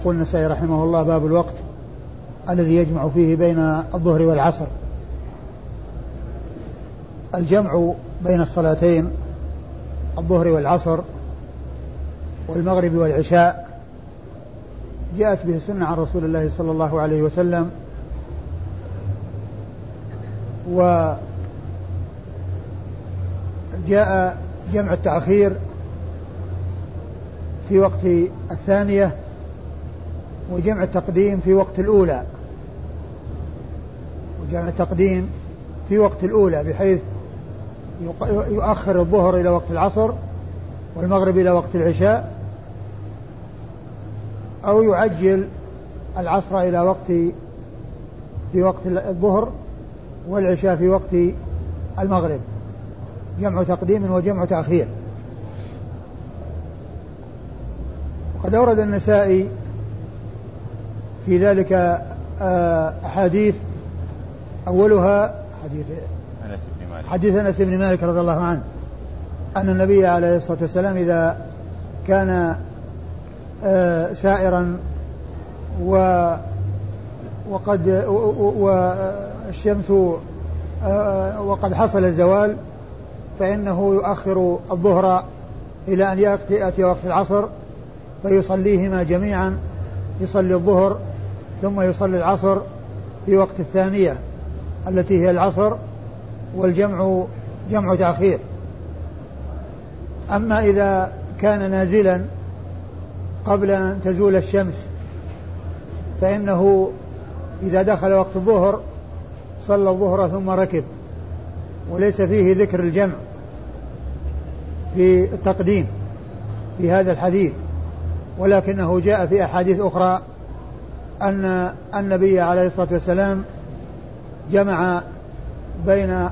يقول النسائي رحمه الله باب الوقت الذي يجمع فيه بين الظهر والعصر. الجمع بين الصلاتين الظهر والعصر والمغرب والعشاء. جاءت به السنة عن رسول الله صلى الله عليه وسلم. وجاء جمع التأخير في وقت الثانية وجمع التقديم في وقت الأولى. وجمع التقديم في وقت الأولى بحيث يؤخر الظهر إلى وقت العصر والمغرب إلى وقت العشاء أو يعجل العصر إلى وقت في وقت الظهر والعشاء في وقت المغرب. جمع تقديم وجمع تأخير. وقد أورد النسائي في ذلك آه، أحاديث أولها حديث أنس بن مالك. حديث أنس بن مالك رضي الله عنه أن النبي عليه الصلاة والسلام إذا كان آه، سائرا و وقد والشمس آه، وقد حصل الزوال فإنه يؤخر الظهر إلى أن يأتي وقت العصر فيصليهما جميعا يصلي الظهر ثم يصلي العصر في وقت الثانية التي هي العصر والجمع جمع تأخير. أما إذا كان نازلا قبل أن تزول الشمس فإنه إذا دخل وقت الظهر صلى الظهر ثم ركب وليس فيه ذكر الجمع في التقديم في هذا الحديث ولكنه جاء في أحاديث أخرى أن النبي عليه الصلاة والسلام جمع بين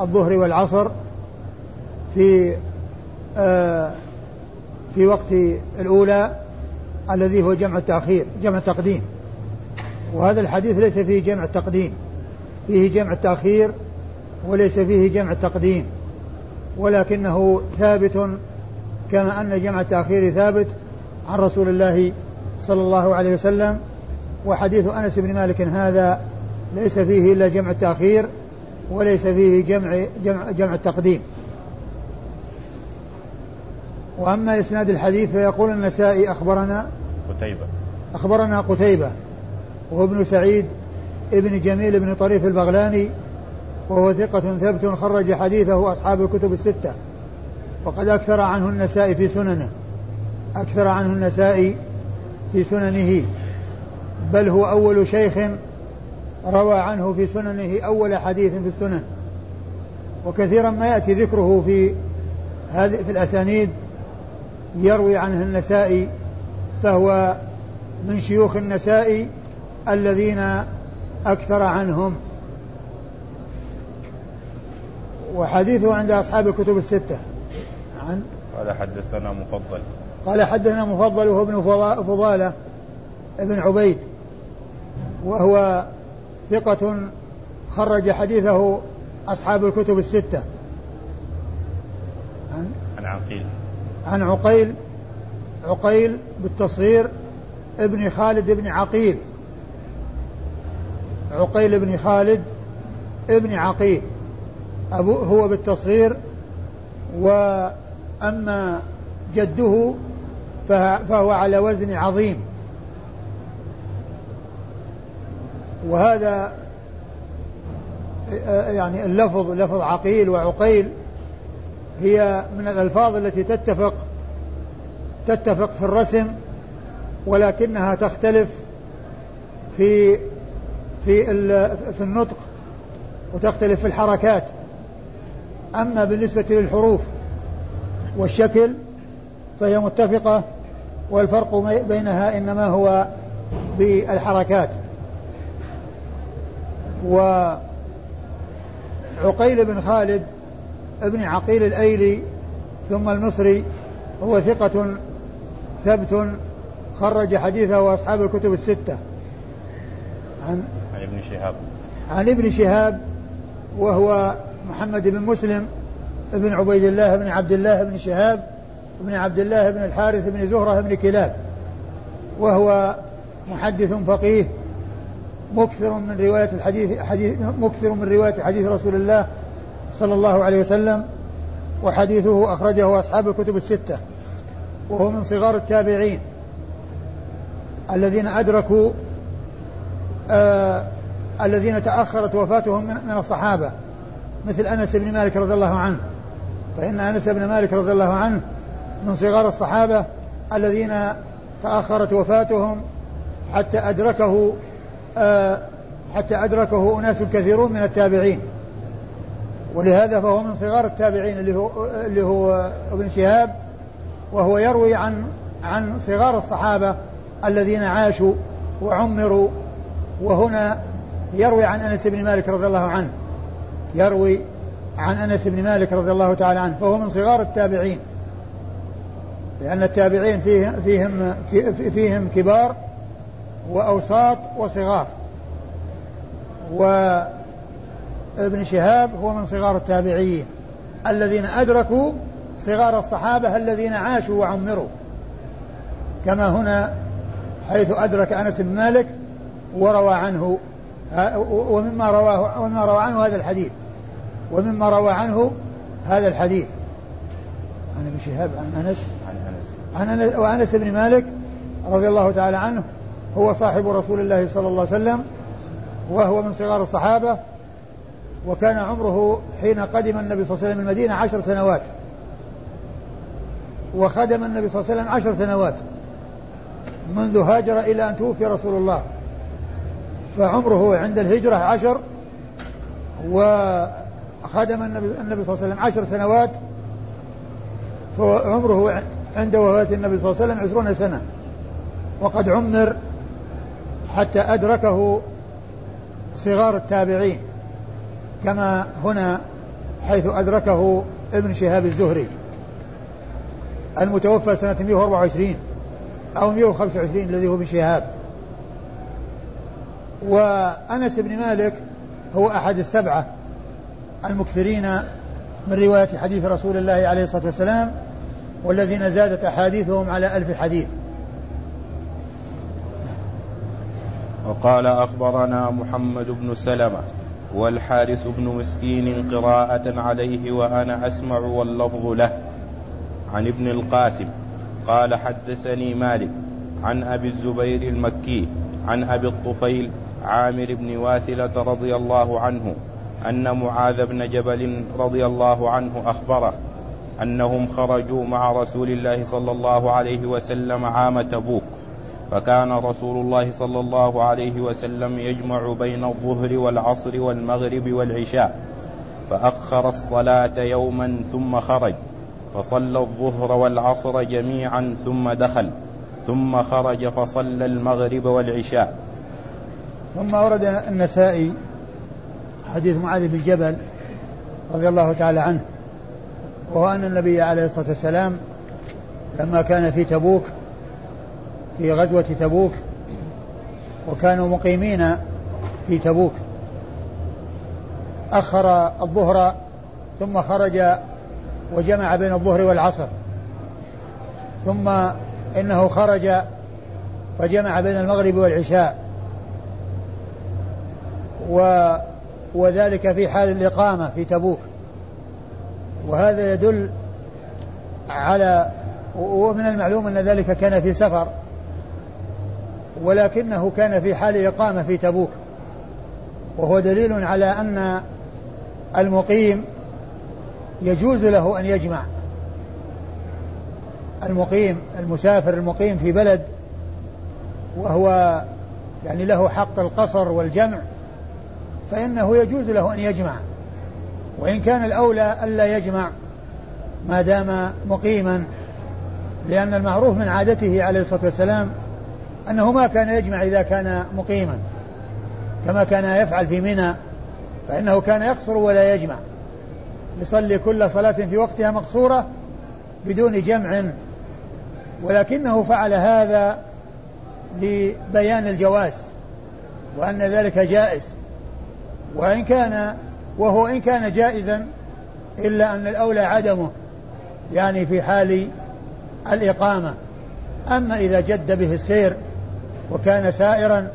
الظهر والعصر في آه في وقت الأولى الذي هو جمع التأخير جمع التقديم. وهذا الحديث ليس فيه جمع التقديم فيه جمع التأخير وليس فيه جمع التقديم. ولكنه ثابت كما أن جمع التأخير ثابت عن رسول الله صلى الله عليه وسلم وحديث أنس بن مالك هذا ليس فيه إلا جمع التأخير وليس فيه جمع جمع, جمع التقديم. وأما إسناد الحديث فيقول النسائي أخبرنا قتيبة. أخبرنا قتيبة وهو ابن سعيد ابن جميل بن طريف البغلاني وهو ثقة ثبت خرج حديثه أصحاب الكتب الستة. وقد أكثر عنه النسائي في سننه. أكثر عنه النسائي في سننه. بل هو أول شيخ روى عنه في سننه أول حديث في السنن. وكثيرا ما يأتي ذكره في هذه في الأسانيد يروي عنه النسائي فهو من شيوخ النسائي الذين أكثر عنهم. وحديثه عند أصحاب الكتب الستة. عن قال حدثنا مفضل. قال حدثنا مفضل وهو ابن فضالة ابن عبيد. وهو ثقة خرج حديثه أصحاب الكتب الستة. عن عن عقيل. عن عقيل عقيل بالتصغير ابن خالد ابن عقيل. عقيل ابن خالد ابن عقيل. أبو هو بالتصغير وأما جده فهو على وزن عظيم. وهذا يعني اللفظ لفظ عقيل وعقيل هي من الألفاظ التي تتفق تتفق في الرسم ولكنها تختلف في في في النطق وتختلف في الحركات. أما بالنسبة للحروف والشكل فهي متفقة والفرق بينها إنما هو بالحركات. وعقيل بن خالد ابن عقيل الأيلي ثم المصري هو ثقة ثبت خرج حديثه أصحاب الكتب الستة. عن عن ابن شهاب. عن ابن شهاب وهو محمد بن مسلم ابن عبيد الله بن عبد الله بن شهاب بن عبد الله بن الحارث بن زهرة بن كلاب وهو محدث فقيه مكثر من رواية الحديث حديث مكثر من رواية حديث رسول الله صلى الله عليه وسلم وحديثه أخرجه أصحاب الكتب الستة وهو من صغار التابعين الذين أدركوا آه الذين تأخرت وفاتهم من الصحابة مثل أنس بن مالك رضي الله عنه. فإن أنس بن مالك رضي الله عنه من صغار الصحابة الذين تأخرت وفاتهم حتى أدركه حتى أدركه أناس كثيرون من التابعين. ولهذا فهو من صغار التابعين اللي هو اللي هو ابن شهاب وهو يروي عن عن صغار الصحابة الذين عاشوا وعمروا. وهنا يروي عن أنس بن مالك رضي الله عنه. يروي عن أنس بن مالك رضي الله تعالى عنه فهو من صغار التابعين. لأن التابعين فيهم فيهم فيهم كبار وأوساط وصغار. وابن شهاب هو من صغار التابعين. الذين أدركوا صغار الصحابة الذين عاشوا وعمروا. كما هنا حيث أدرك أنس بن مالك وروى عنه ومما رواه ومما روى عنه هذا الحديث. ومما روى عنه هذا الحديث. عن ابن شهاب عن أنس. عن أنس. عن وأنس بن مالك رضي الله تعالى عنه هو صاحب رسول الله صلى الله عليه وسلم وهو من صغار الصحابة وكان عمره حين قدم النبي صلى الله عليه وسلم المدينة عشر سنوات. وخدم النبي صلى الله عليه وسلم عشر سنوات. منذ هاجر إلى أن توفي رسول الله. فعمره عند الهجرة عشر وخدم النبي, النبي صلى الله عليه وسلم عشر سنوات. فعمره عند وفاة النبي صلى الله عليه وسلم عشرون سنة. وقد عمر حتى أدركه صغار التابعين كما هنا حيث أدركه ابن شهاب الزهري المتوفى سنة 124 أو 125 الذي هو ابن شهاب. وأنس بن مالك هو أحد السبعة المكثرين من رواية حديث رسول الله عليه الصلاة والسلام والذين زادت أحاديثهم على ألف حديث. وقال أخبرنا محمد بن سلمة والحارث بن مسكين قراءة عليه وأنا أسمع واللفظ له. عن ابن القاسم قال حدثني مالك عن أبي الزبير المكي عن أبي الطفيل عامر بن واثلة رضي الله عنه أن معاذ بن جبل رضي الله عنه أخبره أنهم خرجوا مع رسول الله صلى الله عليه وسلم عام تبوك. فكان رسول الله صلى الله عليه وسلم يجمع بين الظهر والعصر والمغرب والعشاء فأخر الصلاة يوما ثم خرج فصلى الظهر والعصر جميعا ثم دخل ثم خرج فصلى المغرب والعشاء. ثم ورد النسائي حديث معاذ بن جبل رضي الله تعالى عنه وهو أن النبي عليه الصلاة والسلام لما كان في تبوك في غزوة تبوك وكانوا مقيمين في تبوك. أخر الظهر ثم خرج وجمع بين الظهر والعصر. ثم إنه خرج فجمع بين المغرب والعشاء. و وذلك في حال الإقامة في تبوك. وهذا يدل على ومن المعلوم أن ذلك كان في سفر. ولكنه كان في حال إقامة في تبوك. وهو دليل على أن المقيم يجوز له أن يجمع. المقيم المسافر المقيم في بلد وهو يعني له حق القصر والجمع فإنه يجوز له أن يجمع. وإن كان الأولى ألا يجمع ما دام مقيما لأن المعروف من عادته عليه الصلاة والسلام أنه ما كان يجمع إذا كان مقيما كما كان يفعل في منى فإنه كان يقصر ولا يجمع. يصلي كل صلاة في وقتها مقصورة بدون جمع ولكنه فعل هذا لبيان الجواز وأن ذلك جائز. وإن كان وهو إن كان جائزا إلا أن الأولى عدمه يعني في حال الإقامة. أما إذا جد به السير وكان سائرا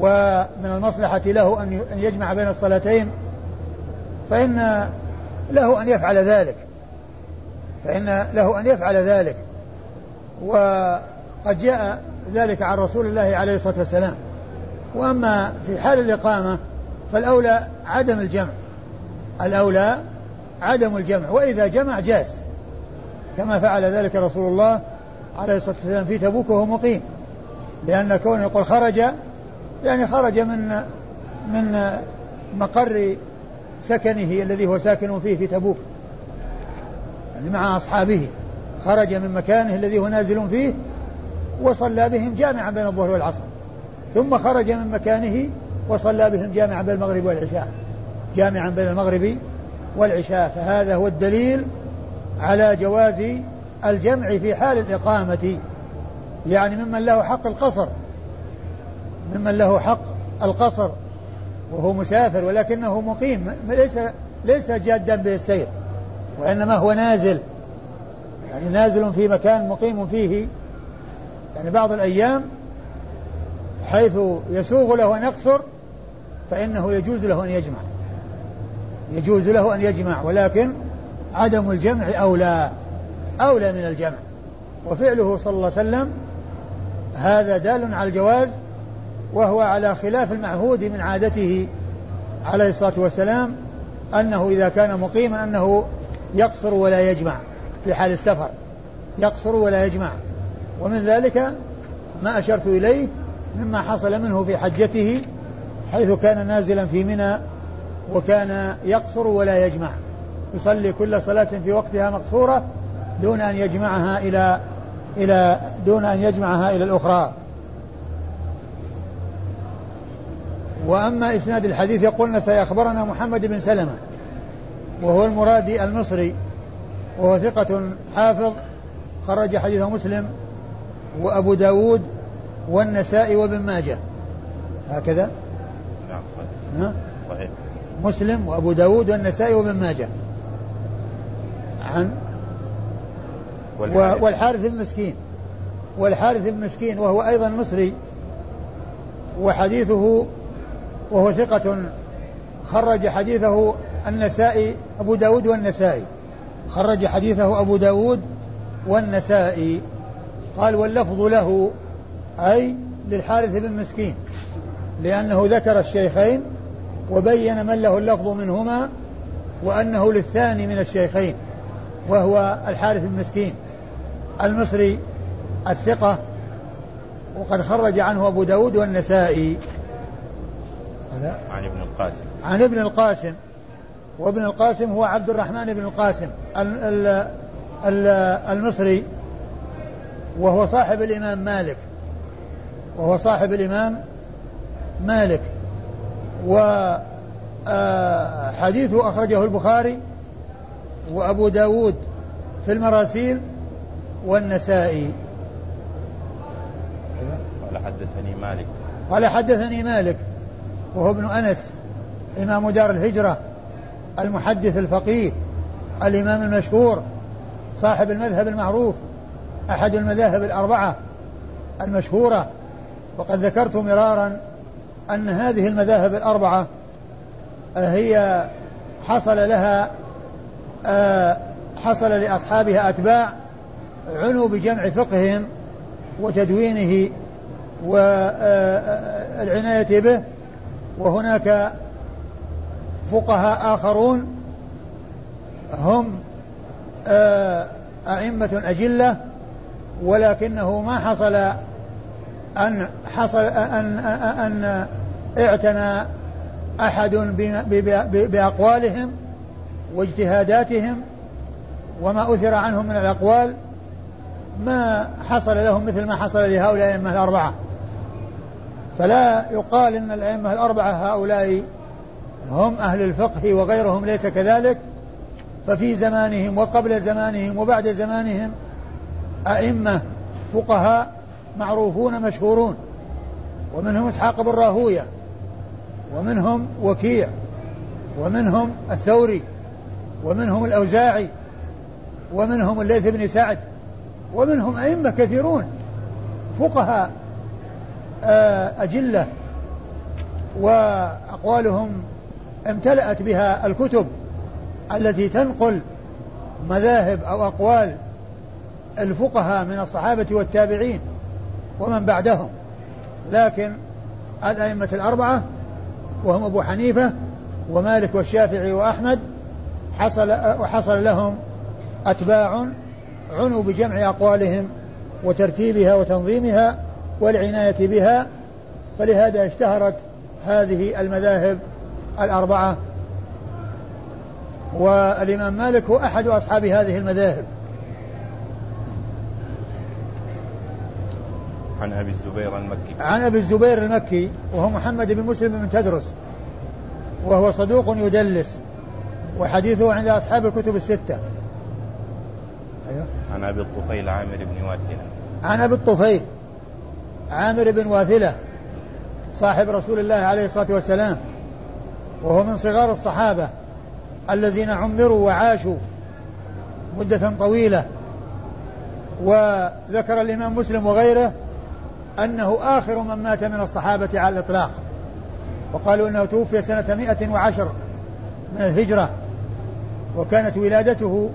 ومن المصلحة له أن يجمع بين الصلاتين فإن له أن يفعل ذلك. فإن له أن يفعل ذلك. وقد جاء ذلك عن رسول الله عليه الصلاة والسلام. وأما في حال الإقامة فالأولى عدم الجمع. الأولى عدم الجمع. وإذا جمع جاز كما فعل ذلك رسول الله عليه الصلاة والسلام في تبوك وهو مقيم. لأن كونه يقول خرج يعني خرج من من مقر سكنه الذي هو ساكن فيه في تبوك. يعني مع أصحابه. خرج من مكانه الذي هو نازل فيه وصلى بهم جامعا بين الظهر والعصر. ثم خرج من مكانه وصلى بهم جامعا بين المغرب والعشاء. جامعا بين المغرب والعشاء. فهذا هو الدليل على جواز الجمع في حال الإقامة. يعني ممن له حق القصر. ممن له حق القصر. وهو مسافر ولكنه مقيم. ليس ليس جادا بالسير. وإنما هو نازل. يعني نازل في مكان مقيم فيه. يعني بعض الأيام حيث يسوغ له أن يقصر فإنه يجوز له أن يجمع. يجوز له أن يجمع ولكن عدم الجمع أولى. أولى من الجمع. وفعله صلى الله عليه وسلم هذا دال على الجواز وهو على خلاف المعهود من عادته عليه الصلاة والسلام أنه إذا كان مقيما أنه يقصر ولا يجمع في حال السفر يقصر ولا يجمع. ومن ذلك ما أشرت إليه مما حصل منه في حجته حيث كان نازلا في منى وكان يقصر ولا يجمع. يصلي كل صلاة في وقتها مقصورة دون أن يجمعها إلى إلى دون أن يجمعها إلى الأخرى. وأما إسناد الحديث يقولنا سيخبرنا محمد بن سلمة وهو المرادي المصري وهو ثقة حافظ خرج حديثه مسلم وأبو داود والنسائي وابن ماجه. هكذا؟ نعم صحيح. صحيح. مسلم وأبو داود والنسائي وابن ماجه. عن؟ والحارث, والحارث بن مسكين والحارث بن مسكين وهو أيضا مصري وحديثه وهو ثقة خرج حديثه النسائي أبو داود والنسائي. خرج حديثه أبو داود والنسائي. قال واللفظ له أي للحارث بن مسكين لأنه ذكر الشيخين وبين من له اللفظ منهما وأنه للثاني من الشيخين وهو الحارث بن مسكين المصري الثقة وقد خرج عنه أبو داود والنسائي. عن ابن القاسم. عن ابن القاسم. وابن القاسم هو عبد الرحمن بن القاسم المصري وهو صاحب الإمام مالك. وهو صاحب الإمام مالك. وحديثه آه، أخرجه البخاري وأبو داود في المراسيل والنسائي. حدثني مالك. قال حدثني مالك وهو ابن أنس إمام دار الهجرة المحدث الفقيه الإمام المشهور صاحب المذهب المعروف أحد المذاهب الأربعة المشهورة وقد ذكرت مرارا أن هذه المذاهب الأربعة هي حصل لها حصل لأصحابها أتباع عنوا بجمع فقههم وتدوينه والعناية به وهناك فقهاء آخرون هم أئمة أجلة ولكنه ما حصل أن حصل أن أن اعتنى أحد بأقوالهم واجتهاداتهم وما أثر عنهم من الأقوال. ما حصل لهم مثل ما حصل لهؤلاء الأئمة الأربعة. فلا يقال إن الأئمة الأربعة هؤلاء هم أهل الفقه وغيرهم ليس كذلك. ففي زمانهم وقبل زمانهم وبعد زمانهم أئمة فقهاء معروفون مشهورون ومنهم إسحاق بن راهوية ومنهم وكيع ومنهم الثوري ومنهم الأوزاعي ومنهم الليث بن سعد ومنهم أئمة كثيرون فقهاء أجلة وأقوالهم امتلأت بها الكتب التي تنقل مذاهب أو أقوال الفقهاء من الصحابة والتابعين ومن بعدهم. لكن الأئمة الأربعة وهم أبو حنيفة ومالك والشافعي وأحمد حصل وحصل لهم أتباع عنوا بجمع أقوالهم وترتيبها وتنظيمها والعناية بها فلهذا اشتهرت هذه المذاهب الأربعة. والإمام مالك هو أحد أصحاب هذه المذاهب. عن أبي الزبير المكي. عن أبي الزبير المكي وهو محمد بن مسلم بن تدرس وهو صدوق يدلس وحديثه عند أصحاب الكتب الستة. أيوه. عن أبي الطفيل عامر بن واثلة عن أبي الطفيل. عامر بن واثلة صاحب رسول الله عليه الصلاة والسلام وهو من صغار الصحابة الذين عمروا وعاشوا مدة طويلة. وذكر الإمام مسلم وغيره أنه آخر من مات من الصحابة على الإطلاق. وقالوا أنه توفي سنة مئة وعشر من الهجرة وكانت ولادته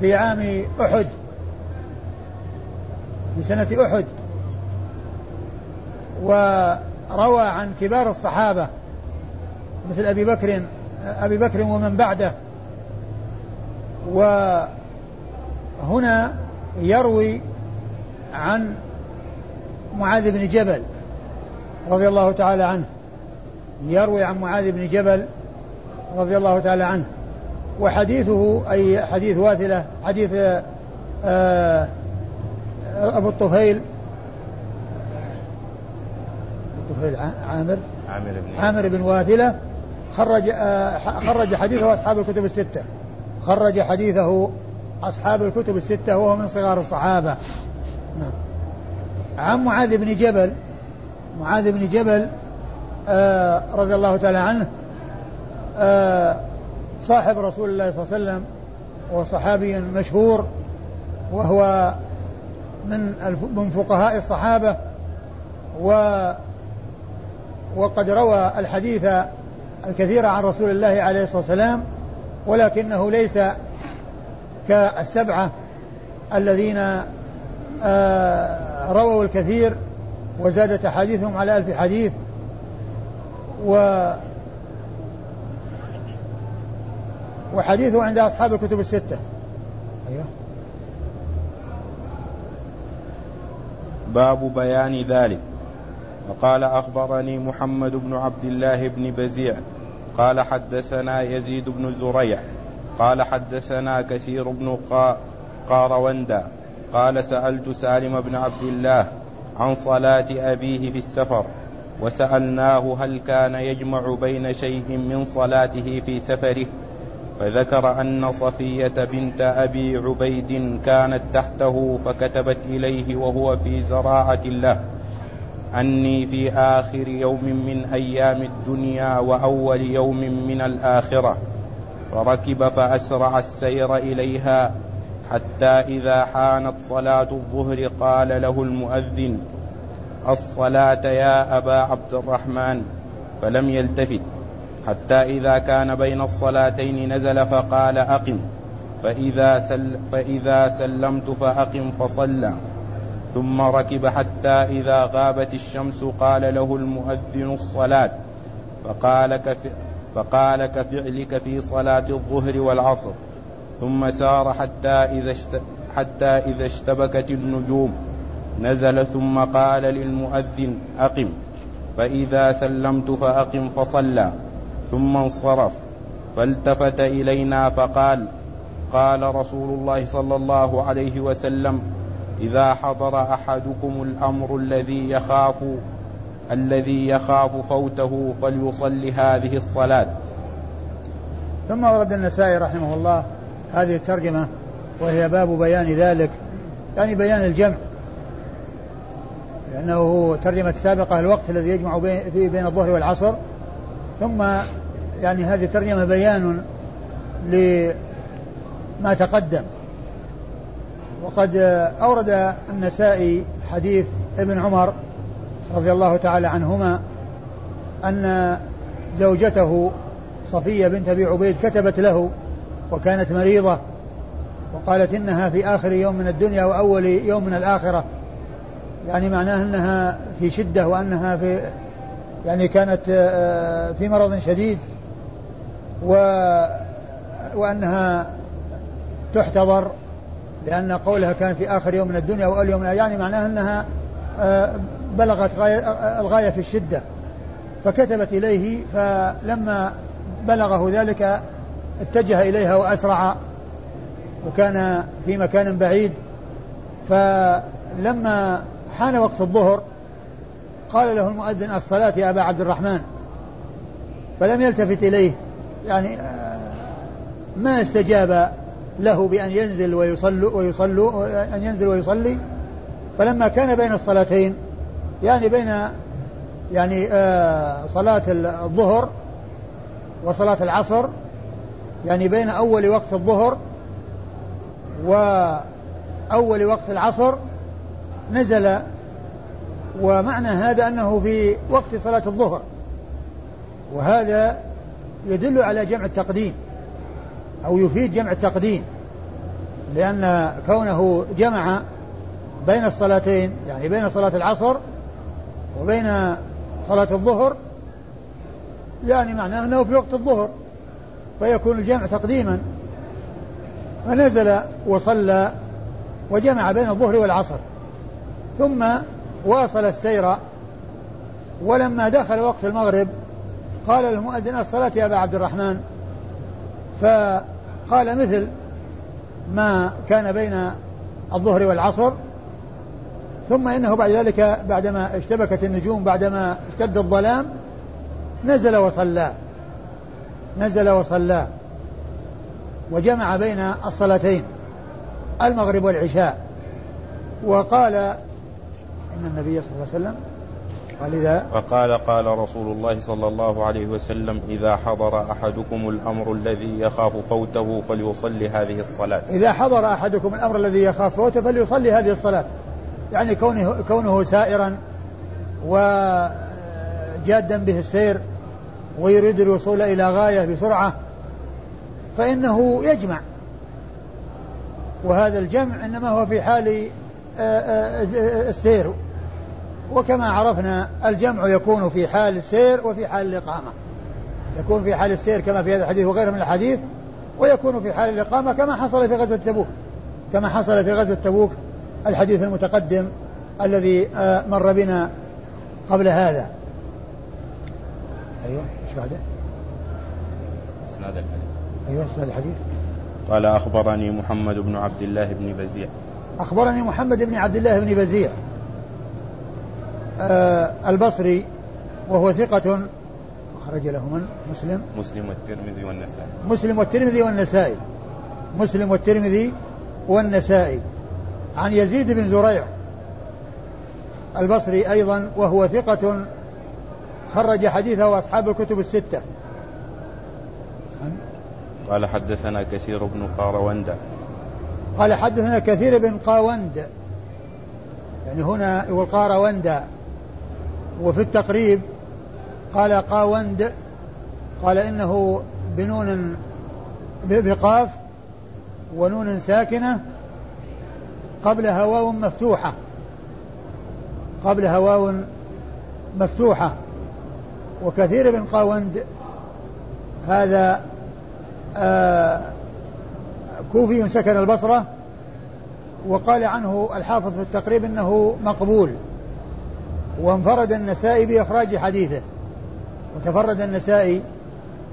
في عام أحد في سنة أحد. وروى عن كبار الصحابة مثل أبي بكر أبي بكر ومن بعده. وهنا يروي عن معاذ بن جبل رضي الله تعالى عنه. يروي عن معاذ بن جبل رضي الله تعالى عنه. وحديثه أي حديث واثلة حديث آه أبو الطفيل عامر عامر بن عامر بن واثلة خرج آه خرج حديثه أصحاب الكتب الستة. خرج حديثه أصحاب الكتب الستة وهو من صغار الصحابة. نعم. عن معاذ بن جبل معاذ بن جبل آه رضي الله تعالى عنه آه صاحب رسول الله صلى الله عليه وسلم وصحابي مشهور وهو من من فقهاء الصحابة و وقد روى الحديث الكثير عن رسول الله عليه الصلاة والسلام ولكنه ليس كالسبعة الذين آه، رووا الكثير وزادت أحاديثهم على ألف حديث. و وحديثه عند أصحاب الكتب الستة. أيوه. باب بيان ذلك. وقال أخبرني محمد بن عبد الله بن بزيع. قال حدثنا يزيد بن زريع. قال حدثنا كثير بن قاروندا قال سألت سالم بن عبد الله عن صلاة أبيه في السفر وسألناه هل كان يجمع بين شيء من صلاته في سفره فذكر أن صفية بنت أبي عبيد كانت تحته فكتبت إليه وهو في زراعة له. أني في آخر يوم من أيام الدنيا وأول يوم من الآخرة. فركب فأسرع السير إليها حتى إذا حانت صلاة الظهر قال له المؤذن الصلاة يا أبا عبد الرحمن. فلم يلتفت. حتى إذا كان بين الصلاتين نزل فقال أقم. فإذا, سل فإذا سلمت فأقم فصلى. ثم ركب حتى إذا غابت الشمس قال له المؤذن الصلاة. فقال كف فقال كفعلك في صلاة الظهر والعصر. ثم سار حتى إذا اشت حتى إذا اشتبكت النجوم. نزل ثم قال للمؤذن أقم. فإذا سلمت فأقم فصلى. ثم انصرف. فالتفت إلينا فقال قال رسول الله صلى الله عليه وسلم إذا حضر أحدكم الأمر الذي يخاف الذي يخاف فوته فليصلي هذه الصلاة. ثم ورد النسائي رحمه الله هذه الترجمة وهي باب بيان ذلك يعني بيان الجمع. لأنه ترجمة سابقة الوقت الذي يجمع فيه بين الظهر والعصر. ثم يعني هذه الترجمة بيان لما تقدم. وقد أورد النسائي حديث ابن عمر رضي الله تعالى عنهما أن زوجته صفية بنت أبي عبيد كتبت له وكانت مريضة وقالت إنها في آخر يوم من الدنيا وأول يوم من الآخرة. يعني معناه أنها في شدة وأنها في يعني كانت آه، في مرض شديد و وأنها تحتضر لأن قولها كان في آخر يوم من الدنيا وأول يوم يعني معناه أنها آه، بلغت غاية الغاية في الشدة. فكتبت إليه فلما بلغه ذلك اتجه إليها وأسرع وكان في مكان بعيد. فلما حان وقت الظهر قال له المؤذن الصلاة يا أبا عبد الرحمن. فلم يلتفت إليه. يعني آه، ما استجاب له بأن ينزل ويصلي ويصلي أن ينزل ويصلي فلما كان بين الصلاتين يعني بين يعني آه صلاة الظهر وصلاة العصر يعني بين أول وقت الظهر وأول وقت العصر نزل ومعنى هذا أنه في وقت صلاة الظهر. وهذا يدل على جمع التقديم. أو يفيد جمع التقديم لأن كونه جمع بين الصلاتين يعني بين صلاة العصر وبين صلاة الظهر يعني معناه أنه في وقت الظهر فيكون الجمع تقديما. فنزل وصلى وجمع بين الظهر والعصر ثم واصل السير. ولما دخل وقت المغرب قال للمؤذن الصلاة يا أبا عبد الرحمن فقال مثل ما كان بين الظهر والعصر ثم إنه بعد ذلك بعدما اشتبكت النجوم بعدما اشتد الظلام نزل وصلى نزل وصلى وجمع بين الصلاتين المغرب والعشاء وقال إن النبي صلى الله عليه وسلم قال إذا فقال قال رسول الله صلى الله عليه وسلم إذا حضر أحدكم الأمر الذي يخاف فوته فليصلي هذه الصلاة. إذا حضر أحدكم الأمر الذي يخاف فوته فليصلي هذه الصلاة. يعني كونه, كونه سائرا وجادا به السير ويريد الوصول إلى غاية بسرعة فإنه يجمع. وهذا الجمع إنما هو في حال آه، آه، السير. وكما عرفنا الجمع يكون في حال السير وفي حال الإقامة. يكون في حال السير كما في هذا الحديث وغيره من الحديث ويكون في حال الإقامة كما حصل في غزوة تبوك. كما حصل في غزوة تبوك الحديث المتقدم الذي آه، مر بنا قبل هذا. أيوه إيش بعده؟ إسناد الحديث. أيوه إسناد الحديث. قال أخبرني محمد بن عبد الله بن بزيع. أخبرني محمد بن عبد الله بن بزيع. البصري وهو ثقة أخرج له من مسلم. مسلم والترمذي والنسائي. مسلم والترمذي والنسائي. مسلم والترمذي والنسائي. عن يزيد بن زريع البصري أيضا وهو ثقة خرج حديثه أصحاب الكتب الستة. قال حدثنا كثير بن قاروند. قال حدثنا كثير بن قاوند يعني هنا يقول قاروند. وفي التقريب قال قاوند قال إنه بنون بقاف ونون ساكنة قبلها واو مفتوحة قبلها واو مفتوحة. وكثير بن قاوند هذا آه كوفي سكن البصرة وقال عنه الحافظ في التقريب إنه مقبول. وانفرد النسائي بإخراج حديثه. وتفرد النسائي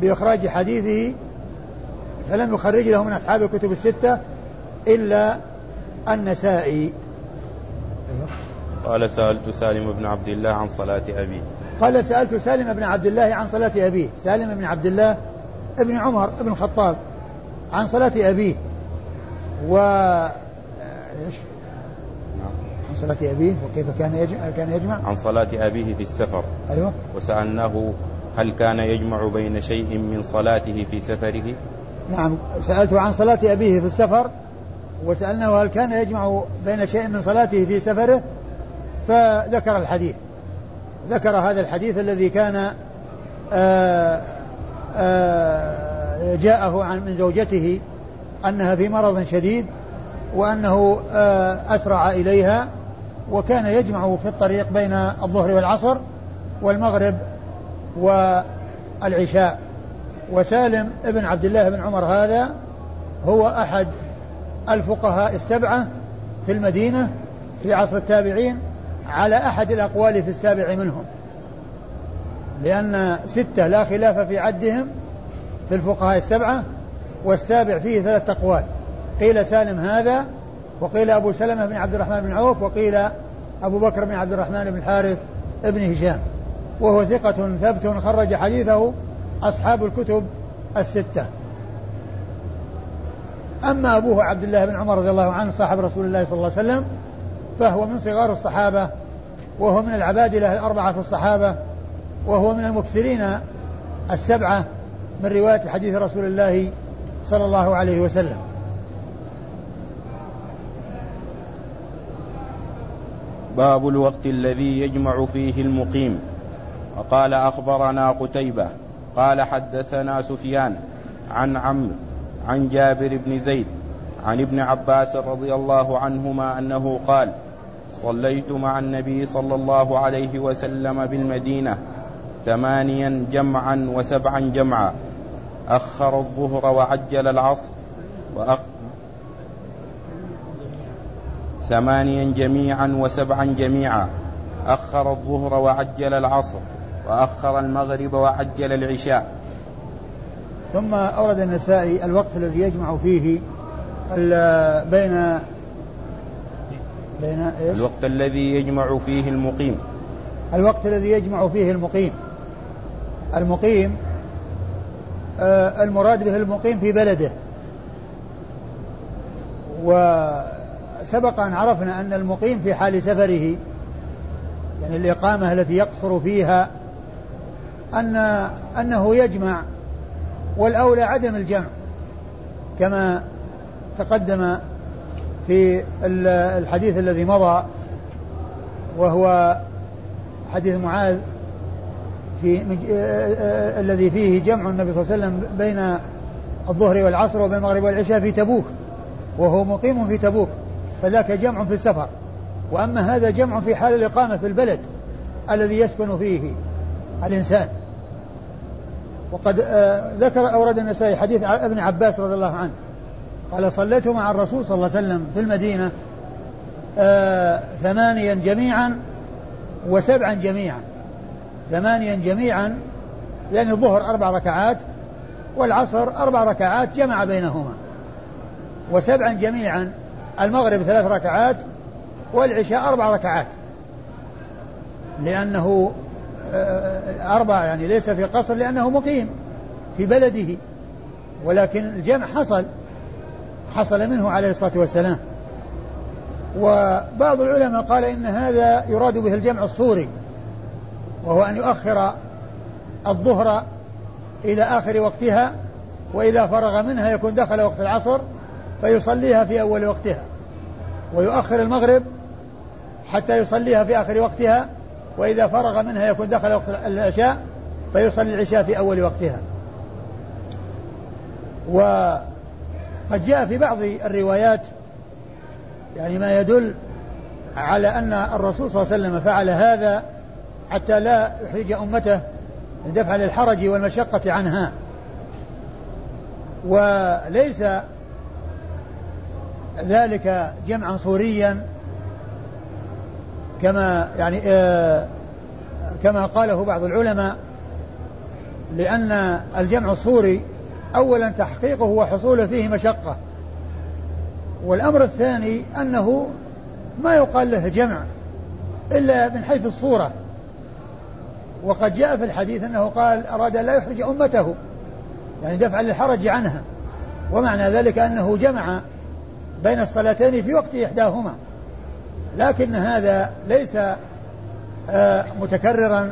بإخراج حديثه فلم يخرج له من أصحاب الكتب الستة إلا النسائي. قال سألت سالم بن عبد الله عن صلاة أبيه قال سألت سالم بن عبد الله عن صلاة أبيه. سالم بن عبد الله ابن عمر بن الخطاب عن صلاة أبيه. و صلاة أبيه وكيف كان يجمع كان يجمع؟ عن صلاة أبيه في السفر. أيوه. وسألناه هل كان يجمع بين شيء من صلاته في سفره؟ نعم. سألته عن صلاة أبيه في السفر وسألناه هل كان يجمع بين شيء من صلاته في سفره؟ فذكر الحديث. ذكر هذا الحديث الذي كان آآ آه، آآ آه، جاءه عن من زوجته أنها في مرض شديد وأنه آه، أسرع إليها وكان يجمع في الطريق بين الظهر والعصر والمغرب والعشاء. وسالم ابن عبد الله بن عمر هذا هو أحد الفقهاء السبعة في المدينة في عصر التابعين على أحد الأقوال في السابع منهم لأن ستة لا خلاف في عدهم في الفقهاء السبعة والسابع فيه ثلاثة أقوال. قيل سالم هذا وقيل أبو سلمة بن عبد الرحمن بن عوف وقيل أبو بكر بن عبد الرحمن بن الحارث بن هشام. وهو ثقة ثبت خرج حديثه أصحاب الكتب الستة. أما أبوه عبد الله بن عمر رضي الله عنه صاحب رسول الله صلى الله عليه وسلم فهو من صغار الصحابة وهو من العبادلة الأربعة في الصحابة وهو من المكثرين السبعة من رواية حديث رسول الله صلى الله عليه وسلم. باب الوقت الذي يجمع فيه المقيم. وقال أخبرنا قتيبة قال حدثنا سفيان عن عمرو عن جابر بن زيد عن ابن عباس رضي الله عنهما أنه قال صليت مع النبي صلى الله عليه وسلم بالمدينة ثمانيا جمعا وسبعا جمعا. أخر الظهر وعجل العصر ثمانيا جميعا وسبعا جميعا. أخر الظهر وعجل العصر وأخر المغرب وعجل العشاء. ثم أورد النسائي الوقت الذي يجمع فيه بين بين إيش؟ الوقت الذي يجمع فيه المقيم. الوقت الذي يجمع فيه المقيم. المقيم آه المراد به المقيم في بلده. وسبق أن عرفنا أن المقيم في حال سفره يعني الإقامة التي يقصر فيها أن أنه يجمع والأولى عدم الجمع كما تقدم في الحديث الذي مضى وهو حديث معاذ في الذي فيه جمع النبي صلى الله عليه وسلم بين الظهر والعصر وبين المغرب والعشاء في تبوك وهو مقيم في تبوك. فذاك جمع في السفر. وأما هذا جمع في حال الإقامة في البلد الذي يسكن فيه الإنسان. وقد آه، ذكر أورد النسائي حديث ابن عباس رضي الله عنه. قال صليت مع الرسول صلى الله عليه وسلم في المدينة آه ثمانيا جميعا وسبعا جميعا. ثمانيا جميعا يعني الظهر أربع ركعات والعصر أربع ركعات جمع بينهما. وسبعا جميعا المغرب ثلاث ركعات والعشاء أربع ركعات. لأنه آه، أربع يعني ليس في قصر لأنه مقيم في بلده. ولكن الجمع حصل حصل منه عليه الصلاة والسلام. وبعض العلماء قال إن هذا يراد به الجمع الصوري وهو أن يؤخر الظهر إلى آخر وقتها وإذا فرغ منها يكون دخل وقت العصر فيصليها في أول وقتها ويؤخر المغرب حتى يصليها في آخر وقتها وإذا فرغ منها يكون دخل وقت العشاء فيصلي العشاء في أول وقتها. وقد جاء في بعض الروايات يعني ما يدل على أن الرسول صلى الله عليه وسلم فعل هذا حتى لا يحرج أمته لدفع للحرج والمشقة عنها. وليس ذلك جمعا صوريا كما يعني آه كما قاله بعض العلماء لأن الجمع الصوري أولا تحقيقه وحصوله فيه مشقة والأمر الثاني أنه ما يقال له جمع إلا من حيث الصورة وقد جاء في الحديث أنه قال أراد لا يحرج أمته يعني دفعا للحرج عنها ومعنى ذلك أنه جمع بين الصلاتين في وقت إحداهما. لكن هذا ليس آه، متكررا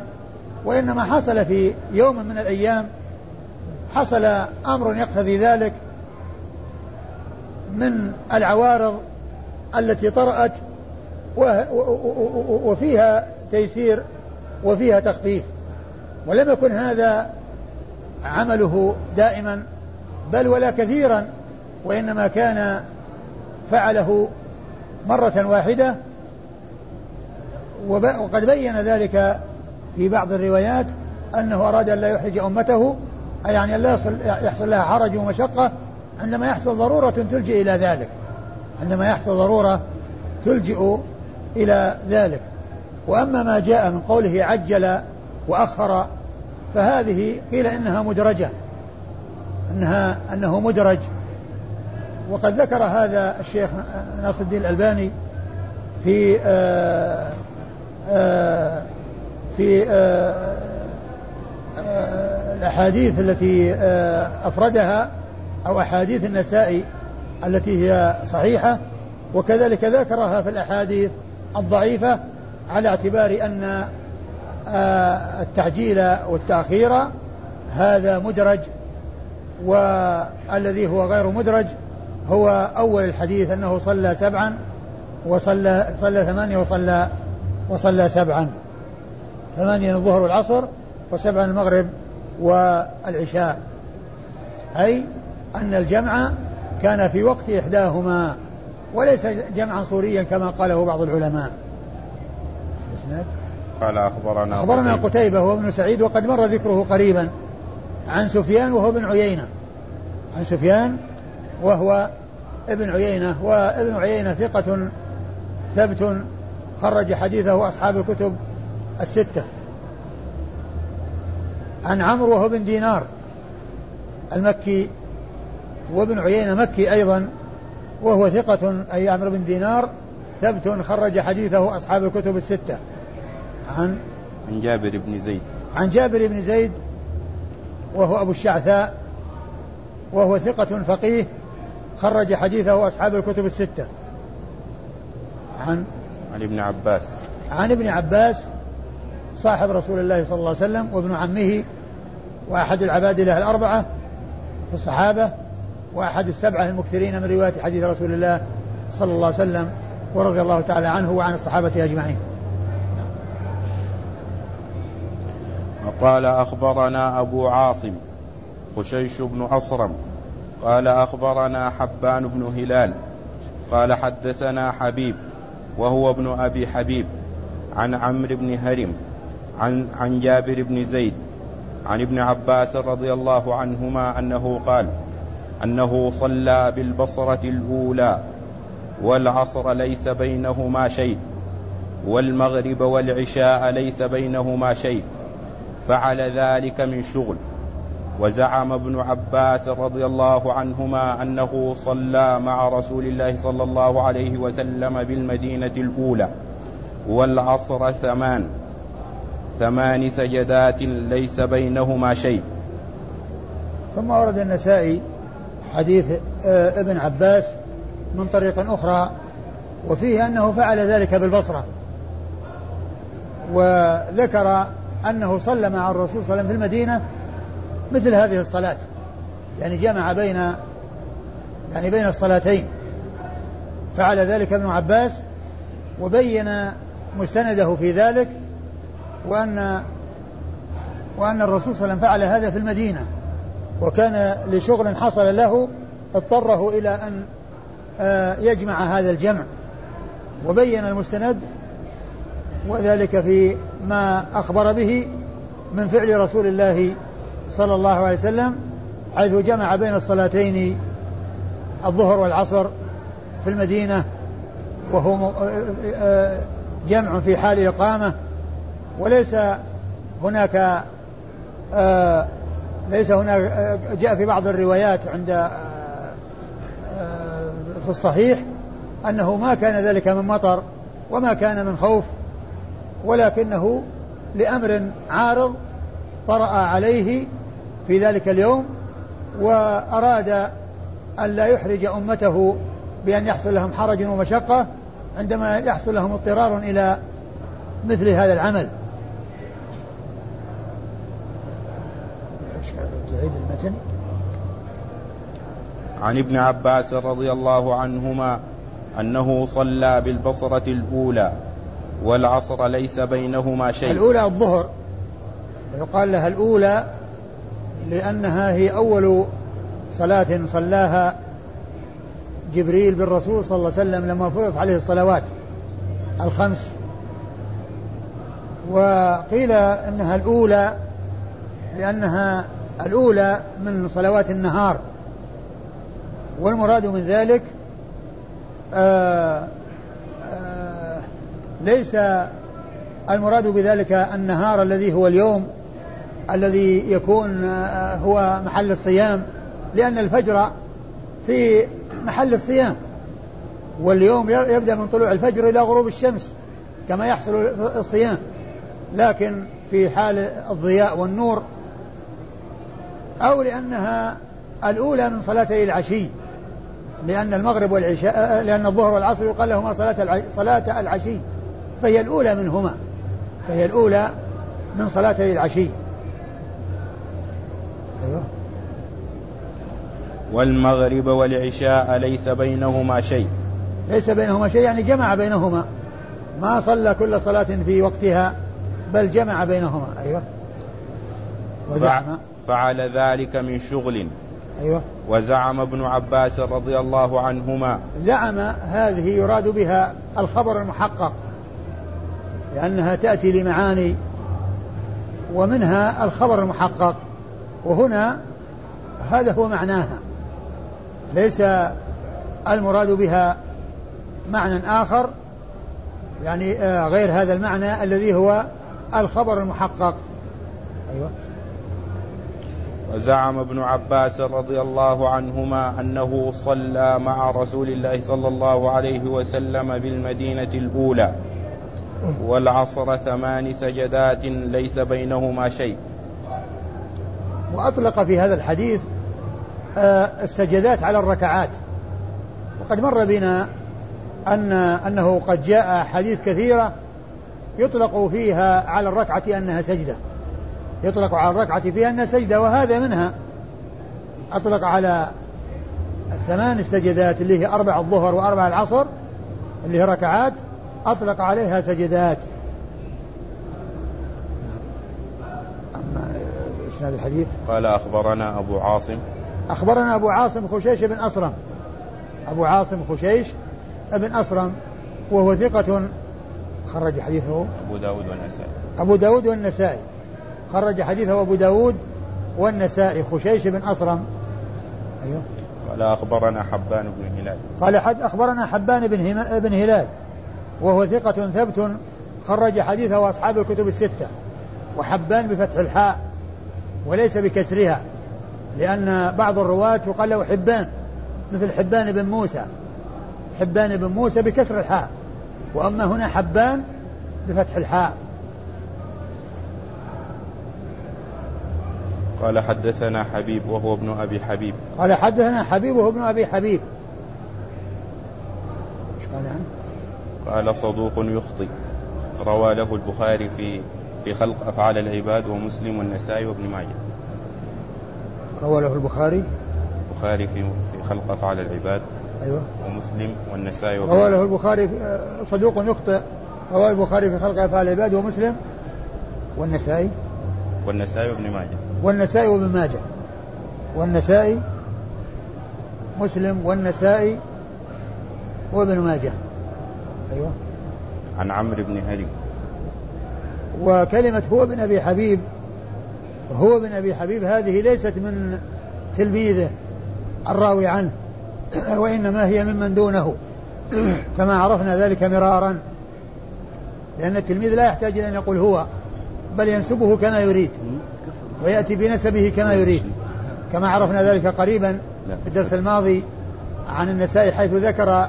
وإنما حصل في يوم من الأيام حصل أمر يقتضي ذلك من العوارض التي طرأت وفيها تيسير وفيها تخفيف. ولم يكن هذا عمله دائما بل ولا كثيرا وإنما كان فعله مرة واحدة وقد بين ذلك في بعض الروايات أنه أراد أن لا يحرج أمته أي يعني أن لا يحصل لها حرج ومشقة عندما يحصل ضرورة تلجئ إلى ذلك عندما يحصل ضرورة تلجئ إلى ذلك. وأما ما جاء من قوله عجل وأخر فهذه قيل إنها مدرجة أنها أنه مدرج. وقد ذكر هذا الشيخ ناصر الدين الألباني في آآ آآ في آآ الأحاديث التي أفردها أو أحاديث النسائي التي هي صحيحة وكذلك ذكرها في الأحاديث الضعيفة على اعتبار أن التعجيل والتأخير هذا مدرج والذي هو غير مدرج هو أول الحديث أنه صلى سبعا وصلى صلى ثمانية وصلى وصلى سبعا. ثمانية الظهر والعصر وسبعا المغرب والعشاء. أي أن الجمع كان في وقت إحداهما وليس جمعا صوريا كما قاله بعض العلماء. قال أخبرنا أخبرنا قتيبة, هو ابن سعيد وقد مر ذكره قريبا عن سفيان وهو ابن عيينة. عن سفيان وهو ابن عيينة وابن عيينة ثقة ثبت خرج حديثه أصحاب الكتب الستة. عن عمرو وهو بن دينار المكي وابن عيينة مكي أيضا وهو ثقة أي عمرو بن دينار ثبت خرج حديثه أصحاب الكتب الستة. عن عن جابر بن زيد. عن جابر بن زيد وهو أبو الشعثاء وهو ثقة فقيه خرج حديثه أصحاب الكتب الستة. عن عن ابن عباس. عن ابن عباس صاحب رسول الله صلى الله عليه وسلم وابن عمه وأحد العباد له الأربعة في الصحابة وأحد السبعة المكثرين من رواية حديث رسول الله صلى الله عليه وسلم ورضي الله تعالى عنه وعن الصحابة أجمعين. وقال أخبرنا أبو عاصم خشيش بن أصرم قال أخبرنا حبان بن هلال قال حدثنا حبيب وهو ابن أبي حبيب عن عمرو بن هرم عن عن جابر بن زيد عن ابن عباس رضي الله عنهما أنه قال أنه صلى بالبصرة الأولى والعصر ليس بينهما شيء والمغرب والعشاء ليس بينهما شيء فعل ذلك من شغل وزعم ابن عباس رضي الله عنهما أنه صلى مع رسول الله صلى الله عليه وسلم بالمدينة الأولى والعصر ثمان. ثمان سجدات ليس بينهما شيء. ثم ورد النسائي حديث آه، ابن عباس من طريق أخرى وفيه أنه فعل ذلك بالبصرة. وذكر أنه صلى مع الرسول صلى الله عليه وسلم في المدينة مثل هذه الصلاة. يعني جمع بين يعني بين الصلاتين. فعل ذلك ابن عباس وبين مستنده في ذلك وأن وأن الرسول صلى الله عليه وسلم فعل هذا في المدينة. وكان لشغل حصل له اضطره إلى أن آه، يجمع هذا الجمع. وبين المستند وذلك في ما أخبر به من فعل رسول الله صلى الله عليه وسلم حيث جمع بين الصلاتين الظهر والعصر في المدينة وهو آه، آه، جمع في حال إقامة وليس هناك آه ليس هناك آه جاء في بعض الروايات عند آه آه في الصحيح أنه ما كان ذلك من مطر وما كان من خوف ولكنه لأمر عارض طرأ عليه في ذلك اليوم وأراد أن لا يحرج أمته بأن يحصل لهم حرج ومشقة عندما يحصل لهم اضطرار إلى مثل هذا العمل. تعيد المتن. عن ابن عباس رضي الله عنهما أنه صلى بالبصرة الأولى والعصر ليس بينهما شيء. الأولى الظهر ويقال لها الأولى لأنها هي أول صلاة صلاها جبريل بالرسول صلى الله عليه وسلم لما فرضت عليه الصلوات الخمس. وقيل إنها الأولى لأنها الأولى من صلوات النهار. والمراد من ذلك آآ آه، آآ آه، ليس المراد بذلك النهار الذي هو اليوم الذي يكون آه، هو محل الصيام لأن الفجر في محل الصيام واليوم يبدأ من طلوع الفجر إلى غروب الشمس كما يحصل الصيام. لكن في حال الضياء والنور أو لأنها الأولى من صلاتي العشي لأن المغرب والعشاء لأن الظهر والعصر يقال لهما صلاة صلاة العشي فهي الأولى منهما فهي الأولى من صلاتي العشي. أيوه. والمغرب والعشاء ليس بينهما شيء. ليس بينهما شيء يعني جمع بينهما. ما صلى كل صلاة في وقتها بل جمع بينهما. أيوة. وزعم. فعل ذلك من شغل. أيوة. وزعم ابن عباس رضي الله عنهما. زعم هذه يراد بها الخبر المحقق لأنها تأتي لمعاني ومنها الخبر المحقق. وهنا هذا هو معناها. ليس المراد بها معنى آخر يعني آه، غير هذا المعنى الذي هو الخبر المحقق. أيوة. وزعم ابن عباس رضي الله عنهما أنه صلى مع رسول الله صلى الله عليه وسلم بالمدينة الأولى. والعصر ثمان سجدات ليس بينهما شيء. وأطلق في هذا الحديث آه، السجدات على الركعات. وقد مر بنا أن أنه قد جاء حديث كثيرة يطلق فيها على الركعة أنها سجدة. يطلق على الركعة فيها أنها سجدة وهذا منها. أطلق على الثمان السجدات اللي هي أربع الظهر وأربع العصر اللي هي ركعات أطلق عليها سجدات. هذا الحديث؟ قال أخبرنا أبو عاصم. أخبرنا أبو عاصم خشيش بن أصرم أبو عاصم خشيش بن أصرم وهو ثقة خرج حديثه. أبو داود والنسائي. أبو داود والنسائي. خرج حديثه أبو داود والنسائي. خشيش بن أصرم أيوه. قال أخبرنا حبان بن هلال. قال حد أخبرنا حبان بن, بن هلال وهو ثقة ثبت خرج حديثه أصحاب الكتب الستة. وحبان بفتح الحاء. وليس بكسرها لأن بعض الرواة يقال له حبان مثل حبان بن موسى. حبان بن موسى بكسر الحاء. وأما هنا حبان بفتح الحاء. قال حدثنا حبيب وهو ابن أبي حبيب. قال حدثنا حبيب وهو ابن أبي حبيب. إيش قال عنه؟ قال صدوق يخطئ. روى له البخاري في في خلق أفعال العباد ومسلم والنسائي وابن ماجه. روى له البخاري. البخاري في في خلق أفعال العباد أيوة. ومسلم والنسائي روى له البخاري صدوق يخطئ. روى البخاري في خلق أفعال العباد ومسلم والنسائي. والنسائي وابن ماجه. والنسائي وابن ماجه. والنسائي مسلم والنسائي وابن ماجه. أيوة. عن عمرو بن هري وكلمة هو بن أبي حبيب هو بن أبي حبيب هذه ليست من تلميذه الراوي عنه وإنما هي ممن دونه كما عرفنا ذلك مرارا لأن التلميذ لا يحتاج إلى أن يقول هو بل ينسبه كما يريد ويأتي بنسبه كما يريد كما عرفنا ذلك قريبا في الدرس الماضي عن النسائي حيث ذكر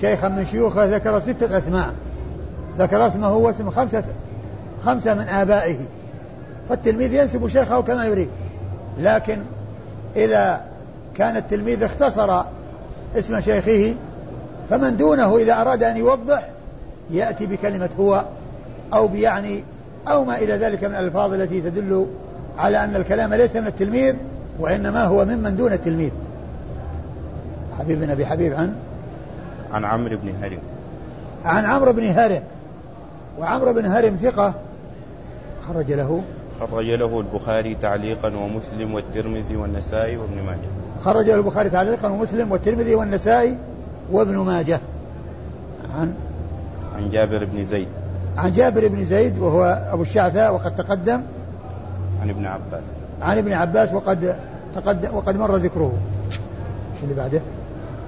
شيخا من شيوخه ذكر ستة أسماء ذكر اسمه واسم خمسة خمسة من آبائه فالتلميذ ينسب شيخه كما يريد. لكن إذا كان التلميذ اختصر اسم شيخه فمن دونه إذا أراد أن يوضح يأتي بكلمة هو أو بيعني أو ما إلى ذلك من الألفاظ التي تدل على أن الكلام ليس من التلميذ وإنما هو ممن دون التلميذ. حبيب بن أبي حبيب عن؟ عن عمرو بن هرم عن عمرو بن هرم وعمرو بن هرم ثقة خرج له. خرج له البخاري تعليقا ومسلم والترمذي والنسائي وابن ماجه. خرج له البخاري تعليقا ومسلم والترمذي والنسائي وابن ماجه. عن عن جابر بن زيد. عن جابر بن زيد وهو أبو الشعثاء وقد تقدم. عن ابن عباس. عن ابن عباس وقد تقدم وقد مر ذكره. شو اللي بعده؟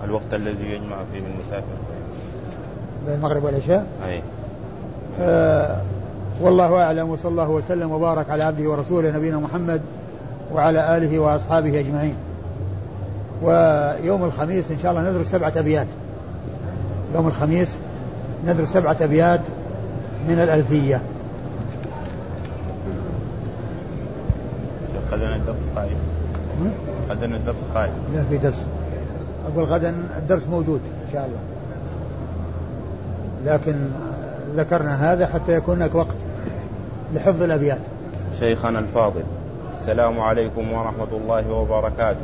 الوقت الذي يجمع فيه المسافر. بين المغرب والعشاء؟ أي. آه والله أعلم وصلى الله وسلم وبارك على عبده ورسوله نبينا محمد وعلى آله وأصحابه أجمعين. ويوم الخميس إن شاء الله ندرس سبعة أبيات. يوم الخميس ندرس سبعة أبيات من الألفية. غدا الدرس قائم. غدا الدرس قائم. لا في درس. أقول غدا الدرس موجود إن شاء الله. لكن ذكرنا هذا حتى يكون هناك وقت. لحفظ الأبيات. شيخنا الفاضل السلام عليكم ورحمة الله وبركاته.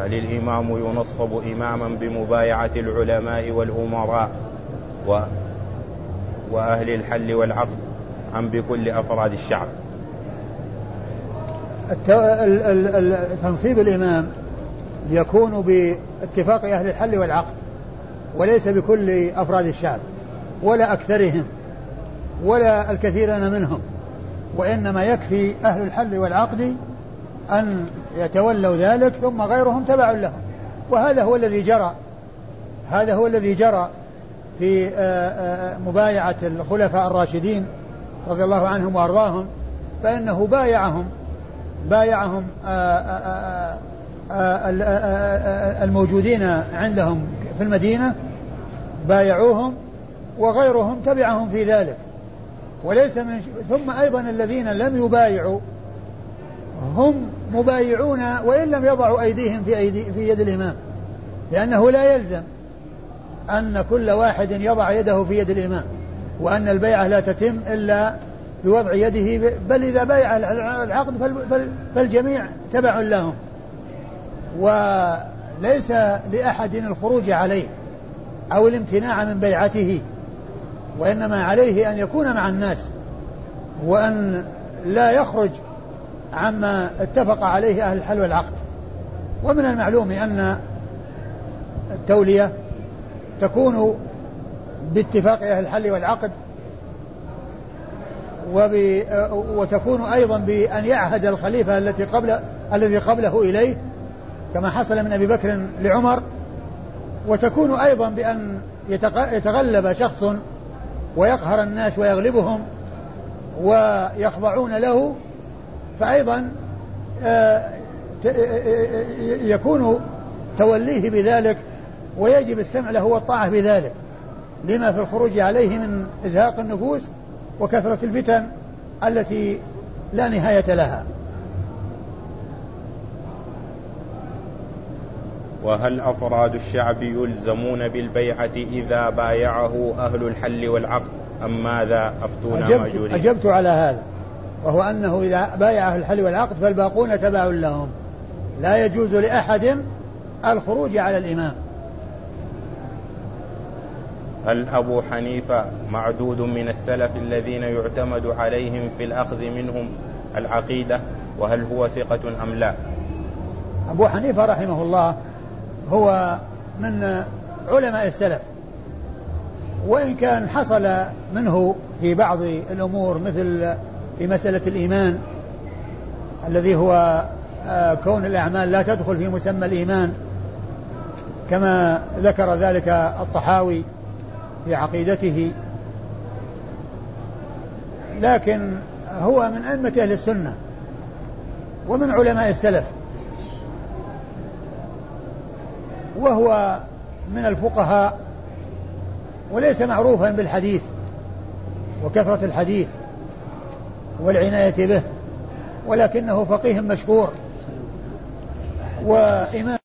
هل الإمام ينصب إماما بمبايعة العلماء والأمراء و وأهل الحل والعقد أم بكل أفراد الشعب؟ تنصيب الإمام يكون باتفاق أهل الحل والعقد وليس بكل أفراد الشعب ولا أكثرهم. ولا الكثيرين منهم. وإنما يكفي أهل الحل والعقد أن يتولوا ذلك ثم غيرهم تبع لهم. وهذا هو الذي جرى. هذا هو الذي جرى في آه، آه، مبايعة الخلفاء الراشدين رضي الله عنهم وأرضاهم. فإنه بايعهم بايعهم آه، الموجودين عندهم في المدينة بايعوهم وغيرهم تبعهم في ذلك. وليس من ثم أيضا الذين لم يبايعوا هم مبايعون وإن لم يضعوا أيديهم في, أيدي في يد الإمام لأنه لا يلزم أن كل واحد يضع يده في يد الإمام وأن البيعة لا تتم إلا بوضع يده بل إذا بايع العقد فالجميع تبع لهم وليس لأحد الخروج عليه أو الامتناع من بيعته. وإنما عليه أن يكون مع الناس وأن لا يخرج عما اتفق عليه أهل الحل والعقد. ومن المعلوم أن التولية تكون باتفاق أهل الحل والعقد وب... وتكون أيضا بأن يعهد الخليفة التي قبل الذي قبله إليه كما حصل من أبي بكر لعمر وتكون أيضا بأن يتغلب شخص ويقهر الناس ويغلبهم ويخضعون له فأيضا آه، آه، آه، يكون توليه بذلك ويجب السمع له والطاعة بذلك لما في الخروج عليه من إزهاق النفوس وكثرة الفتن التي لا نهاية لها. وهل أفراد الشعب يلزمون بالبيعة إذا بايعه أهل الحل والعقد؟ أم ماذا أفتونا أجبت, مأجورين أجبت على هذا وهو أنه إذا بايع أهل الحل والعقد فالباقون تبع لهم. لا يجوز لأحد الخروج على الإمام. هل أبو حنيفة معدود من السلف الذين يعتمد عليهم في الأخذ منهم العقيدة؟ وهل هو ثقة أم لا؟ أبو حنيفة رحمه الله هو من علماء السلف. وإن كان حصل منه في بعض الأمور مثل في مسألة الإيمان الذي هو آه، كون الأعمال لا تدخل في مسمى الإيمان كما ذكر ذلك الطحاوي في عقيدته. لكن هو من أئمة أهل السنة ومن علماء السلف. وهو من الفقهاء وليس معروفا بالحديث وكثرة الحديث والعناية به ولكنه فقيه مشهور وإمام